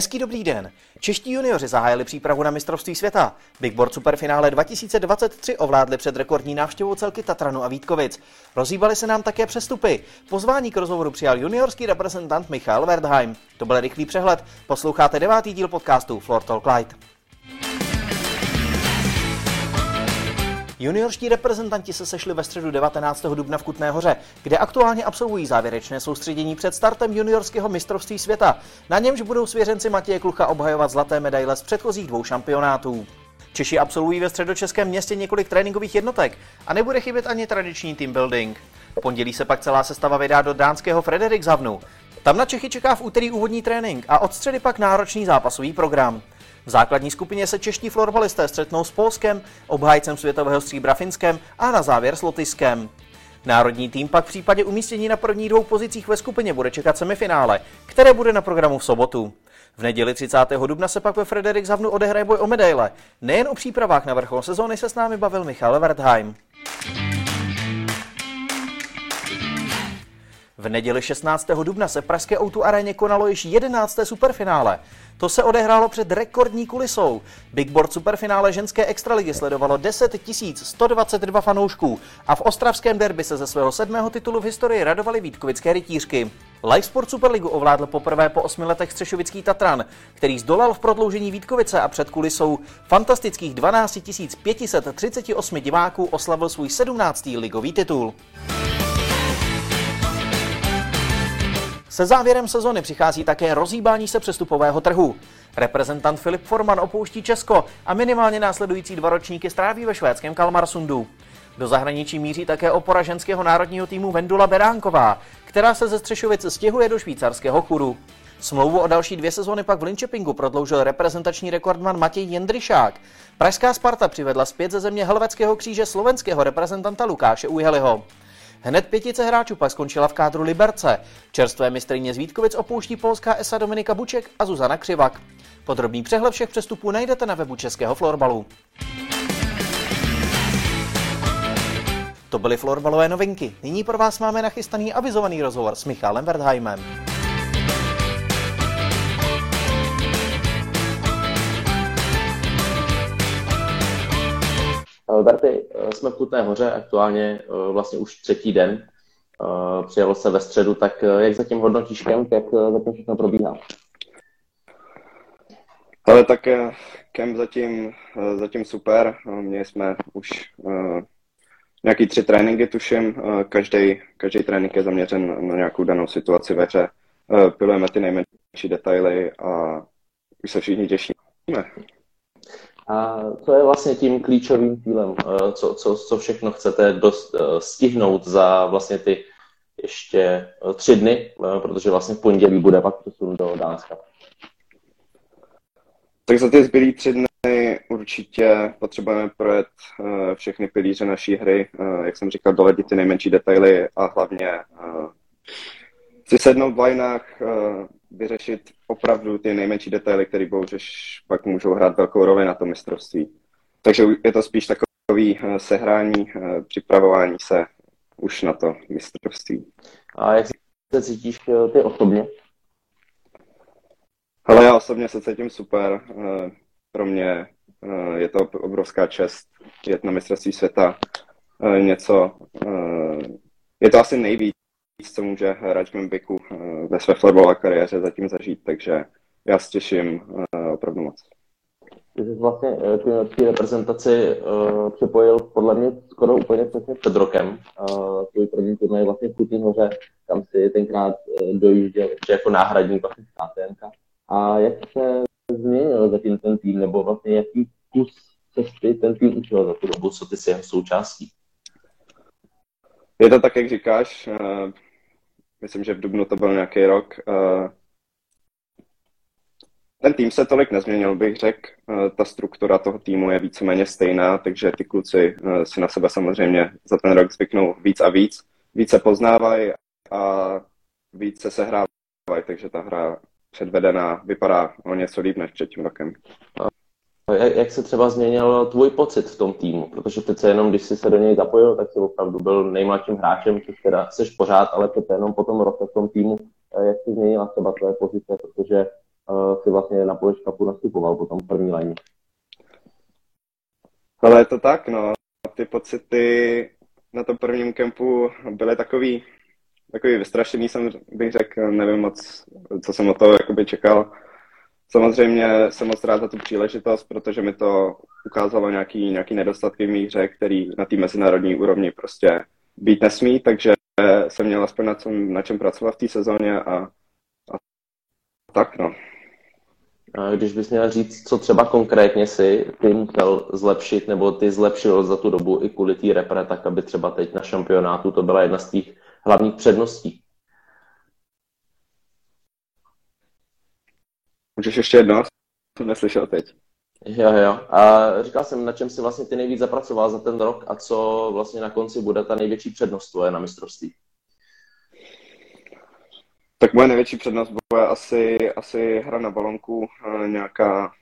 Hezký dobrý den. Čeští junioři zahájili přípravu na mistrovství světa. Big Board Superfinále 2023 ovládli před rekordní návštěvou celky Tatranu a Vítkovic. Rozhýbaly se nám také přestupy. Pozvání k rozhovoru přijal juniorský reprezentant Michal Wertheim. To byl rychlý přehled. Posloucháte devátý díl podcastu Floor Talk Light. Juniorští reprezentanti se sešli ve středu 19. dubna v Kutné hoře, kde aktuálně absolvují závěrečné soustředění před startem juniorského mistrovství světa. Na němž budou svěřenci Matěje Klucha obhajovat zlaté medaile z předchozích dvou šampionátů. Češi absolvují ve středočeském městě několik tréninkových jednotek a nebude chybět ani tradiční team building. V pondělí se pak celá sestava vydá do dánského Frederikshavnu. Tam na Čechy čeká v úterý úvodní trénink a od středy pak náročný zápasový program. V základní skupině se čeští florbalisté střetnou s Polskem, obhájcem světového stříbra Finskem a na závěr s Lotyšskem. Národní tým pak v případě umístění na prvních dvou pozicích ve skupině bude čekat semifinále, které bude na programu v sobotu. V neděli 30. dubna se pak ve Frederikshavnu odehraje boj o medaile. Nejen o přípravách na vrchol sezóny se s námi bavil Michal Wertheim. V neděli 16. dubna se pražské Outu aréně konalo již 11. superfinále. To se odehrálo před rekordní kulisou. Big Board superfinále ženské extraligy sledovalo 10 122 fanoušků a v ostravském derby se ze svého sedmého titulu v historii radovali Vítkovické rytířky. Live Sport Superligu ovládl poprvé po osmi letech Střešovický Tatran, který zdolal v prodloužení Vítkovice a před kulisou fantastických 12 538 diváků oslavil svůj 17. ligový titul. Se závěrem sezony přichází také rozhýbání se přestupového trhu. Reprezentant Filip Forman opouští Česko a minimálně následující dva ročníky stráví ve švédském Kalmarsundu. Do zahraničí míří také opora ženského národního týmu Vendula Beránková, která se ze Střešovic stěhuje do švýcarského churu. Smlouvu o další dvě sezóny pak v Linköpingu prodloužil reprezentační rekordman Matěj Jendryšák. Pražská Sparta přivedla zpět ze země Helveckého kříže slovenského reprezentanta Lukáše Ujheliho. Hned pětice hráčů pak skončila v kádru Liberce. Čerstvé mistrině z Vítkovic opouští polská ESA Dominika Buček a Zuzana Křivak. Podrobný přehled všech přestupů najdete na webu Českého florbalu. To byly florbalové novinky. Nyní pro vás máme nachystaný avizovaný rozhovor s Michalem Wertheimem. Berty, eh, jsme v Kutné hoře, aktuálně eh, vlastně už třetí den. Eh, přijelo se ve středu, tak jak zatím hodnotíš kemp, jak zatím všechno probíhá? Ale tak kemp zatím, zatím super. Měli jsme už nějaký tři tréninky, tuším. Každý, každý trénink je zaměřen na nějakou danou situaci ve hře. Pilujeme ty nejmenší detaily a už se všichni těšíme. A co je vlastně tím klíčovým cílem? Eh, co, co, co všechno chcete dost, eh, stihnout za vlastně ty ještě eh, tři dny, protože vlastně v pondělí bude pak přesun do Dánska. Tak za ty zbylý tři dny určitě potřebujeme projet všechny pilíře naší hry, jak jsem říkal, doledit ty nejmenší detaily a hlavně si sednout v lineách, vyřešit opravdu ty nejmenší detaily, které bohužel pak můžou hrát velkou roli na tom mistrovství. Takže je to spíš takový eh, sehrání, eh, připravování se už na to mistrovství. A jak se cítíš eh, ty osobně? Ale já osobně se cítím super. Pro mě je to obrovská čest jet na mistrovství světa. Něco, je to asi nejvíc, co může hráč Membiku eh, ve své florbalové kariéře zatím zažít, takže já se těším eh, opravdu moc. Ty jsi vlastně eh, k juniorské reprezentaci uh, připojil podle mě skoro úplně přesně před rokem. Uh, tvůj první turnaj vlastně v Kutní hoře, tam si tenkrát uh, dojížděl ještě jako náhradník vlastně z. A jak se změnil zatím ten tým, nebo vlastně jaký kus cesty ten tým učil za tu dobu, co ty jsi jeho součástí? Je to tak, jak říkáš. Myslím, že v Dubnu to byl nějaký rok. Eh, ten tým se tolik nezměnil, bych řekl. Eh, ta struktura toho týmu je víceméně stejná, takže ty kluci eh, si na sebe samozřejmě za ten rok zvyknou víc a víc. Více poznávají a více se hrávají, takže ta hra předvedená vypadá o něco líp než před tím rokem. Jak, jak se třeba změnil tvůj pocit v tom týmu? Protože přece jenom, když jsi se do něj zapojil, tak jsi opravdu byl nejmladším hráčem, což teda jsi pořád, ale přece jenom potom roce v tom týmu, eh, jak se změnila třeba tvoje pozice, protože si vlastně na Polish nastupoval potom v první léně. Ale je to tak, no. Ty pocity na tom prvním kempu byly takový, takový vystrašený, jsem bych řekl, nevím moc, co jsem o toho jakoby čekal. Samozřejmě jsem moc rád za tu příležitost, protože mi to ukázalo nějaký, nějaký nedostatky v mých který na té mezinárodní úrovni prostě být nesmí, takže jsem měl aspoň na, čem, na čem pracovat v té sezóně a, a tak no. Když bys měl říct, co třeba konkrétně si ty musel zlepšit, nebo ty zlepšil za tu dobu i kvůli té repre, tak aby třeba teď na šampionátu to byla jedna z těch hlavních předností. Můžeš ještě jedno? Jsem neslyšel teď. Jo, jo. A říkal jsem, na čem si vlastně ty nejvíc zapracoval za ten rok a co vlastně na konci bude ta největší přednost tvoje na mistrovství? Tak moje největší přednost bude asi, asi hra na balonku, eh, nějaká,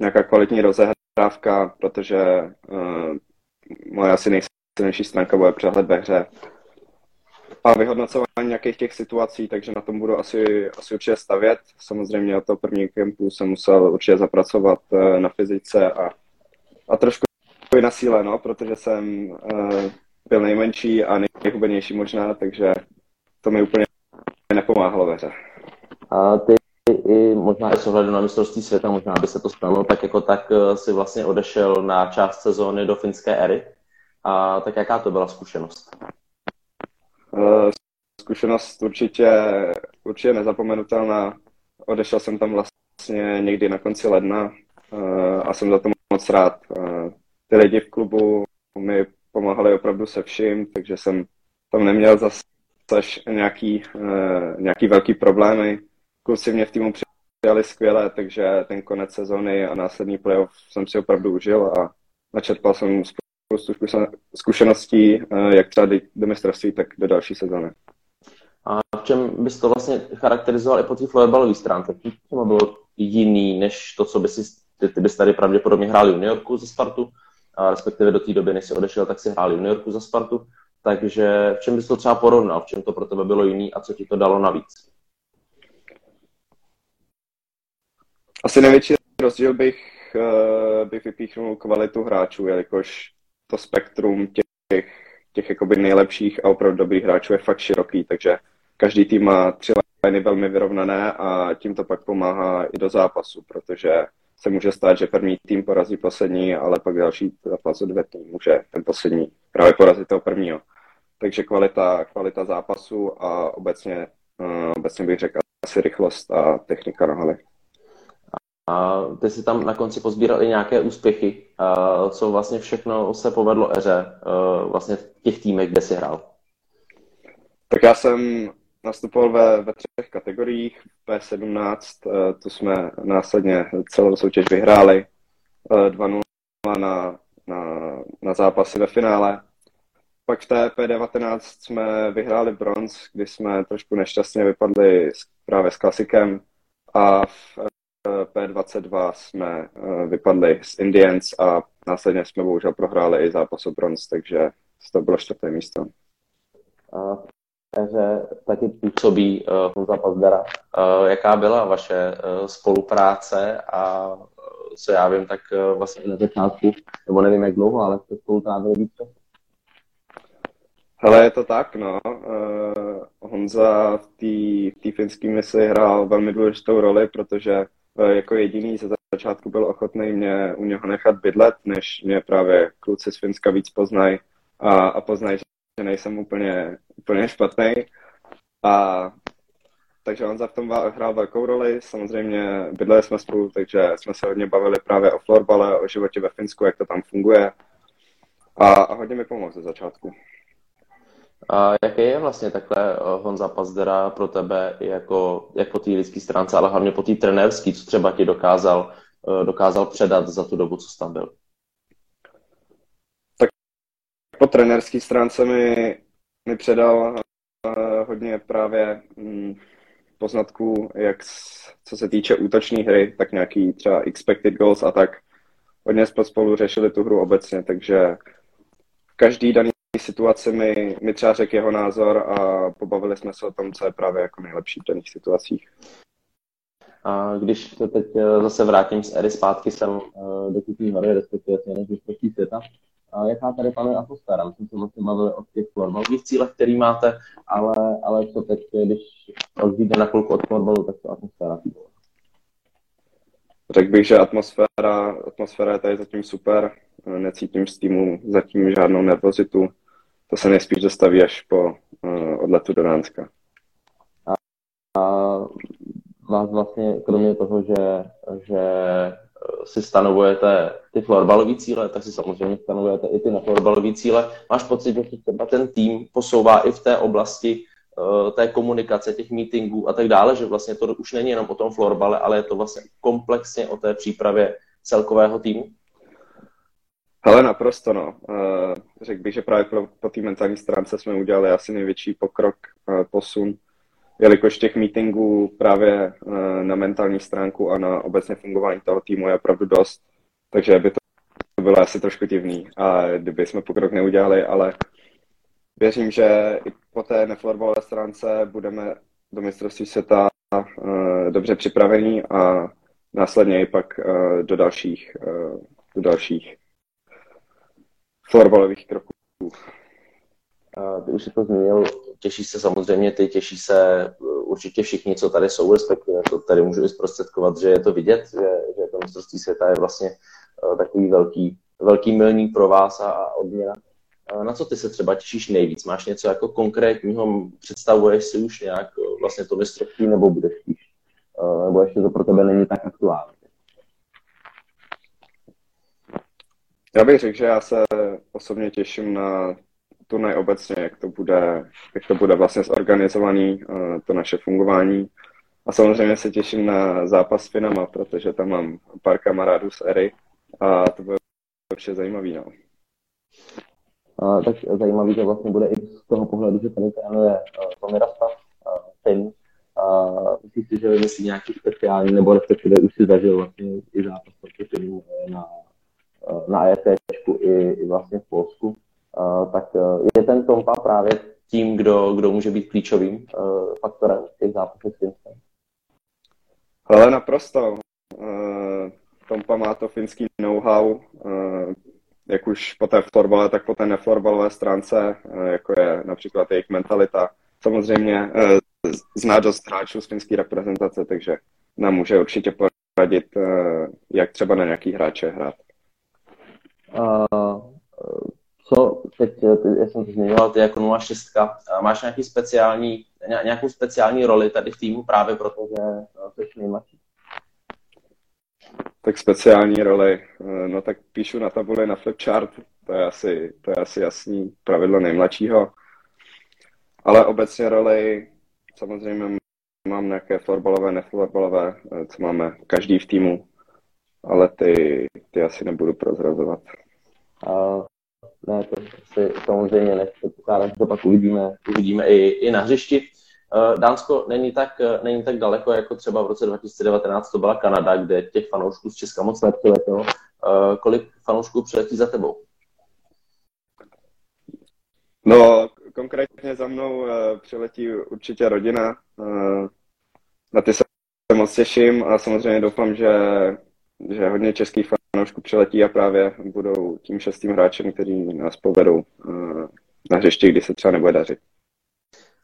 nějaká kvalitní rozehrávka, protože uh, moje asi nejsilnější stránka bude přehled ve hře a vyhodnocování nějakých těch situací, takže na tom budu asi, asi určitě stavět. Samozřejmě od toho první kempu jsem musel určitě zapracovat uh, na fyzice a, a trošku i na síle, no, protože jsem uh, byl nejmenší a nejhubenější možná, takže to mi úplně nepomáhalo ve hře. A ty i možná i s ohledem na mistrovství světa, možná by se to stalo, tak jako tak eh, si vlastně odešel na část sezóny do finské ery. A tak jaká to byla zkušenost? Uh, zkušenost určitě, určitě nezapomenutelná. Odešel jsem tam vlastně někdy na konci ledna uh, a jsem za to moc rád. Uh, ty lidi v klubu mi pomáhali opravdu se vším, takže jsem tam neměl zase nějaký, nějaký velký problémy. Kluci mě v týmu přijali skvěle, takže ten konec sezóny a následný playoff jsem si opravdu užil a načerpal jsem spoustu zkušeností, uh, jak třeba do mistrovství, tak do další sezóny. A v čem bys to vlastně charakterizoval i po té florbalové stránce? Co bylo jiný, než to, co bys ty, ty bys tady pravděpodobně hrál juniorku za Spartu, a respektive do té doby, než jsi odešel, tak si hrál juniorku za Spartu. Takže v čem bys to třeba porovnal, v čem to pro tebe bylo jiný a co ti to dalo navíc? Asi největší rozdíl bych, uh, bych vypíchnul kvalitu hráčů, jelikož to spektrum těch, těch jakoby nejlepších a opravdu dobrých hráčů je fakt široký, takže každý tým má tři liny velmi vyrovnané a tím to pak pomáhá i do zápasu, protože se může stát, že první tým porazí poslední, ale pak další zápas odvetný může ten poslední právě porazit toho prvního takže kvalita, kvalita zápasu a obecně, uh, obecně bych řekl asi rychlost a technika na hale. A ty si tam na konci pozbíral i nějaké úspěchy, uh, co vlastně všechno se povedlo Eře vlastně v těch týmech, kde jsi hrál? Tak já jsem nastupoval ve, ve třech kategoriích. P17, uh, tu jsme následně celou soutěž vyhráli. Uh, 2-0 na, na, na zápasy ve finále. Pak v té P19 jsme vyhráli bronz, kdy jsme trošku nešťastně vypadli právě s klasikem a v eh, P22 jsme eh, vypadli s Indians a následně jsme bohužel prohráli i zápas o bronz, takže to bylo čtvrté místo. A takže taky působí uh, Honza Pazdera. Uh, jaká byla vaše uh, spolupráce a co já vím, tak uh, vlastně na začátku, nebo nevím jak dlouho, ale jste spolu trávili víc času? Hele, je to tak, no. Uh, Honza v té finské misi hrál velmi důležitou roli, protože jako jediný ze začátku byl ochotný mě u něho nechat bydlet, než mě právě kluci z Finska víc poznají a, a poznají, že nejsem úplně, úplně špatný. A takže Honza v tom hrál velkou roli. Samozřejmě bydleli jsme spolu, takže jsme se hodně bavili právě o florbale, o životě ve Finsku, jak to tam funguje. A, a hodně mi pomohl ze začátku. A jaký je vlastně takhle eh, Honza Pazdera pro tebe jako, jak po té lidské stránce, ale hlavně po té trenérské, co třeba ti dokázal, eh, dokázal předat za tu dobu, co jsi tam byl? Tak po trenérské stránce mi, mi předal uh, hodně právě um, poznatků, jak co se týče útoční hry, tak nějaký třeba expected goals a tak. Hodně jsme spolu řešili tu hru obecně, takže každý daný situaci mi, mi třeba řekl jeho názor a pobavili jsme se o tom, co je právě jako nejlepší v daných situacích. A když se teď zase vrátím z ery zpátky sem do Kutní hory, respektive se než světa, a jaká tady panuje atmosféra. My jsme se vlastně bavili o těch florbalových cílech, který máte, ale, ale co teď, když odvíde na chvilku od florbalu, tak to atmosféra. Řekl bych, že atmosféra, atmosféra je tady zatím super. Necítím z týmu zatím žádnou nervozitu. To se nejspíš dostaví až po uh, odletu do Dánska. A, a vás vlastně, kromě toho, že, že si stanovujete ty florbalové cíle, tak si samozřejmě stanovujete i ty neflorbalové cíle. Máš pocit, že třeba ten tým posouvá i v té oblasti uh, té komunikace, těch meetingů a tak dále, že vlastně to už není jenom o tom florbale, ale je to vlastně komplexně o té přípravě celkového týmu? Ale naprosto, no. Uh, řekl bych, že právě pro, po té mentální stránce jsme udělali asi největší pokrok, uh, posun jelikož těch meetingů právě eh, na mentální stránku a na obecně fungování toho týmu je opravdu dost, takže by to bylo asi trošku divný, a kdyby jsme pokrok neudělali, ale věřím, že i po té neflorbalové stránce budeme do mistrovství světa dobře připravení a následně i pak do dalších, do dalších florbalových kroků. Ty už jsi to zmínil, těší se samozřejmě ty, těší se uh, určitě všichni, co tady jsou, respektive to tady můžu i zprostředkovat, že je to vidět, že, že to mistrovství světa je vlastně uh, takový velký, velký milník pro vás a, a odměna. Na co ty se třeba těšíš nejvíc? Máš něco jako konkrétního, představuješ si už nějak uh, vlastně to mistrovství, nebo budeš spíš? Nebo ještě to pro tebe není tak aktuální? Já bych řekl, že já se osobně těším na turnaj obecně, jak to bude, jak to bude vlastně zorganizovaný, eh, to naše fungování. A samozřejmě se těším na zápas s Finama, protože tam mám pár kamarádů z Ery a to bude určitě zajímavý. No. A, tak zajímavý, že vlastně bude i z toho pohledu, že tady trénuje uh, Tomi Rasta, Finn. A myslíš si, že vymyslí nějaký speciální, nebo respektive už si zažil vlastně i zápas proti na, na ET i, i vlastně v Polsku tak e, je ten Tompa právě tím, kdo, kdo může být klíčovým faktorem v těch zápasech s Finskem. Ale naprosto. Tompa má to finský know-how, jak už po té florbale, tak po té neflorbalové stránce, jako je například jejich mentalita. Samozřejmě zná dost hráčů z finské reprezentace, takže nám může určitě poradit, jak třeba na nějaký hráče hrát. Uh, co teď, eh, já jsem to zmiňoval, ty jako 06, máš nějaký speciální, nějakou speciální roli tady v týmu právě proto, že eh, jsi nejmladší? Tak speciální roli, eh, no tak píšu na tabuli na flipchart, to je asi, to je asi jasný pravidlo nejmladšího. Ale obecně roli samozřejmě mám nějaké florbalové, neflorbalové, co máme každý v týmu, ale ty, ty asi nebudu prozrazovat. Uh, ne, to si samozřejmě nepředpokládám, že to pak uvidíme, uvidíme i, i na hřišti. Uh, Dánsko není tak, uh, není tak daleko, jako třeba v roce 2019 to byla Kanada, kde těch fanoušků z Česka moc nepřiletělo. Uh, kolik fanoušků přiletí za tebou? No, konkrétně za mnou přiletí určitě rodina. Na ty se moc těším a samozřejmě doufám, že, že hodně českých fanoušků přiletí a právě budou tím šestým hráčem, který nás povedou eh, na hřišti, kdy se třeba nebude dařit.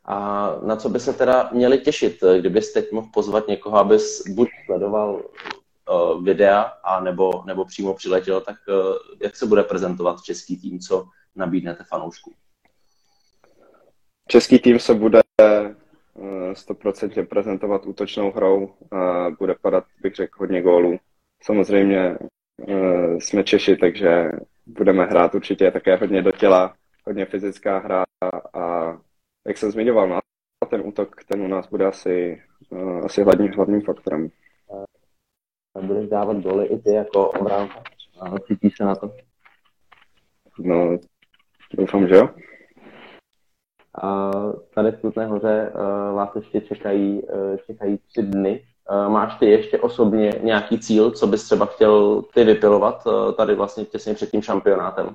A na co by se teda měli těšit, kdybys teď mohl pozvat někoho, abys buď sledoval uh, videa, a nebo, nebo přímo přiletěl, tak jak se bude prezentovat český tým, co nabídnete fanouškům? Český tým se bude 100% prezentovat útočnou hrou a bude padat, bych řekl, hodně gólů. Samozřejmě uh, jsme Češi, takže budeme hrát určitě také hodně do těla, hodně fyzická hra a jak jsem zmiňoval, no, ten útok, ten u nás bude asi, uh, asi hlavním, hlavním faktorem. Budeš dávat goly i ty jako obránce? Cítíš se na to? No, doufám, že jo. A tady v Kutné hoře vás ještě čekají, čekají tři dny Eh, máš ty ještě osobně nějaký cíl, co bys třeba chtěl ty vypilovat eh, tady vlastně těsně před tím šampionátem?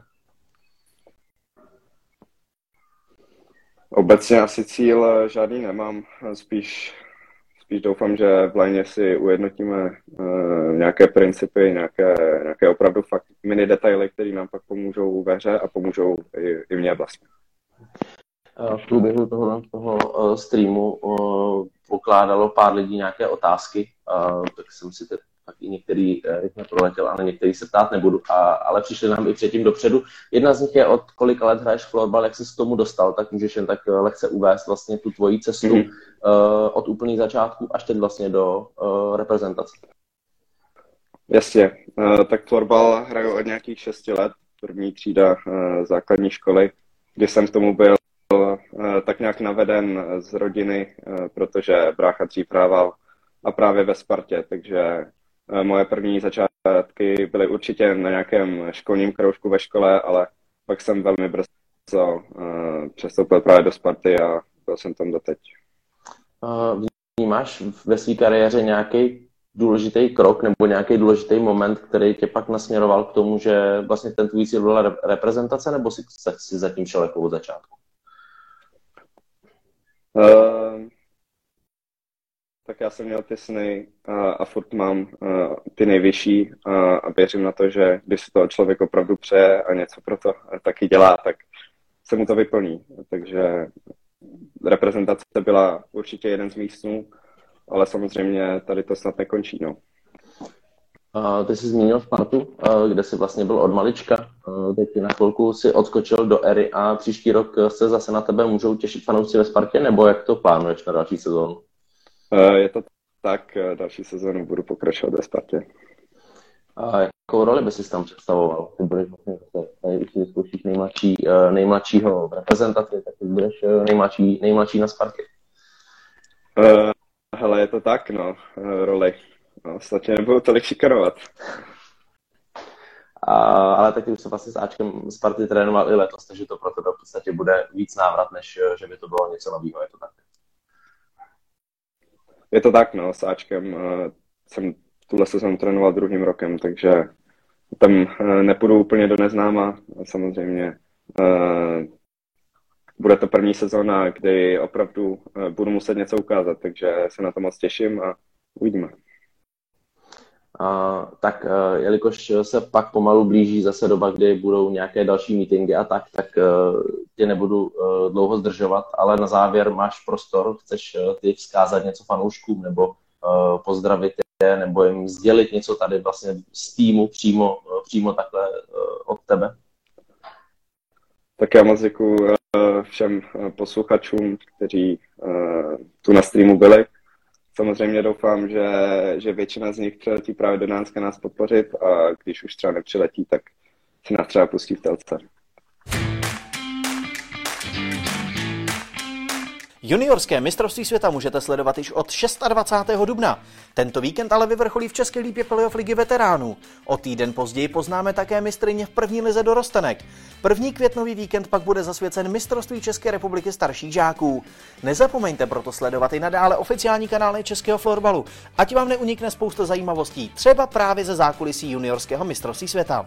Obecně asi cíl eh, žádný nemám, spíš, spíš doufám, že v line si ujednotíme nějaké principy, nějaké, nějaké opravdu fakt mini detaily, které nám pak pomůžou ve hře a pomůžou i, i mě vlastně. V průběhu toho, toho streamu pokládalo pár lidí nějaké otázky, tak jsem si teď tak i některý rychle eh, proletěl, ale některý se ptát nebudu, a, ale přišli nám i předtím dopředu. Jedna z nich je, od kolika let hraješ florbal, jak jsi k tomu dostal, tak můžeš jen tak eh, lehce uvést vlastně tu tvoji cestu mm-hmm. uh, od úplných začátku až teď vlastně do uh, reprezentace. Jasně, uh, tak florbal hraju od nějakých šesti let, první třída uh, základní školy, kdy jsem k tomu byl uh, tak nějak naveden z rodiny, uh, protože brácha dřív hrával a právě ve Spartě, takže Eh, moje první začátky byly určitě na nějakém školním kroužku ve škole, ale pak jsem velmi brzo eh, přestoupil právě do Sparty a byl jsem tam doteď. Vnímáš ve své kariéře nějaký důležitý krok nebo nějaký důležitý moment, který tě pak nasměroval k tomu, že vlastně ten tvůj cíl byla reprezentace, nebo si, si zatím šel jako od začátku? Uh, tak já jsem měl ty sny a, a furt mám a, ty nejvyšší a, a věřím na to, že když si to člověk opravdu přeje a něco pro to taky dělá, tak se mu to vyplní. Takže reprezentace byla určitě jeden z mých snů, ale samozřejmě tady to snad nekončí. No. Ty jsi zmínil Spartu, kde jsi vlastně byl od malička. Teď na chvilku si odskočil do ery a příští rok se zase na tebe můžou těšit fanoušci ve Spartě, nebo jak to plánuješ na další sezónu? Eh, je to tak, eh, další sezónu budu pokračovat ve Spartě. A jakou roli by si tam představoval? Ty budeš vlastně tady zkoušíš nejmladší, eh, nejmladšího v reprezentaci, tak ty budeš nejmladší, nejmladší na Spartě. Uh, hele, je to tak, no, roli. No, ostatně nebudu tolik šikanovat. A, ale taky už se vlastně s Ačkem Sparty trénoval i letos, takže to pro tebe v podstatě bude víc návrat, než že by to bylo něco nového, je to tak? Je to tak, no, s Ačkem uh, jsem tuhle sezónu trénoval druhým rokem, takže tam uh, nepůjdu úplně do neznáma. Samozřejmě bude to první sezóna, kdy opravdu budu muset něco ukázat, takže se na to moc těším a uvidíme. Uh, tak uh, jelikož se pak pomalu blíží zase doba, kdy budou nějaké další meetingy a tak, tak uh, tě nebudu uh, dlouho zdržovat, ale na závěr máš prostor, chceš ty vzkázat něco fanouškům nebo pozdravit je, nebo jim sdělit něco tady vlastně z týmu přímo, přímo takhle od tebe? Tak já moc děkuji všem posluchačům, kteří tu na streamu byli samozřejmě doufám, že, že většina z nich přiletí právě do Dánska nás podpořit a když už třeba nepřiletí, tak si nás třeba pustí v telce. Juniorské mistrovství světa můžete sledovat již od 26. dubna. Tento víkend ale vyvrcholí v České lípě playoff ligy veteránů. O týden později poznáme také mistrině v první lize dorostenek. První květnový víkend pak bude zasvěcen mistrovství České republiky starších žáků. Nezapomeňte proto sledovat i nadále oficiální kanály Českého florbalu, ať vám neunikne spousta zajímavostí, třeba právě ze zákulisí juniorského mistrovství světa.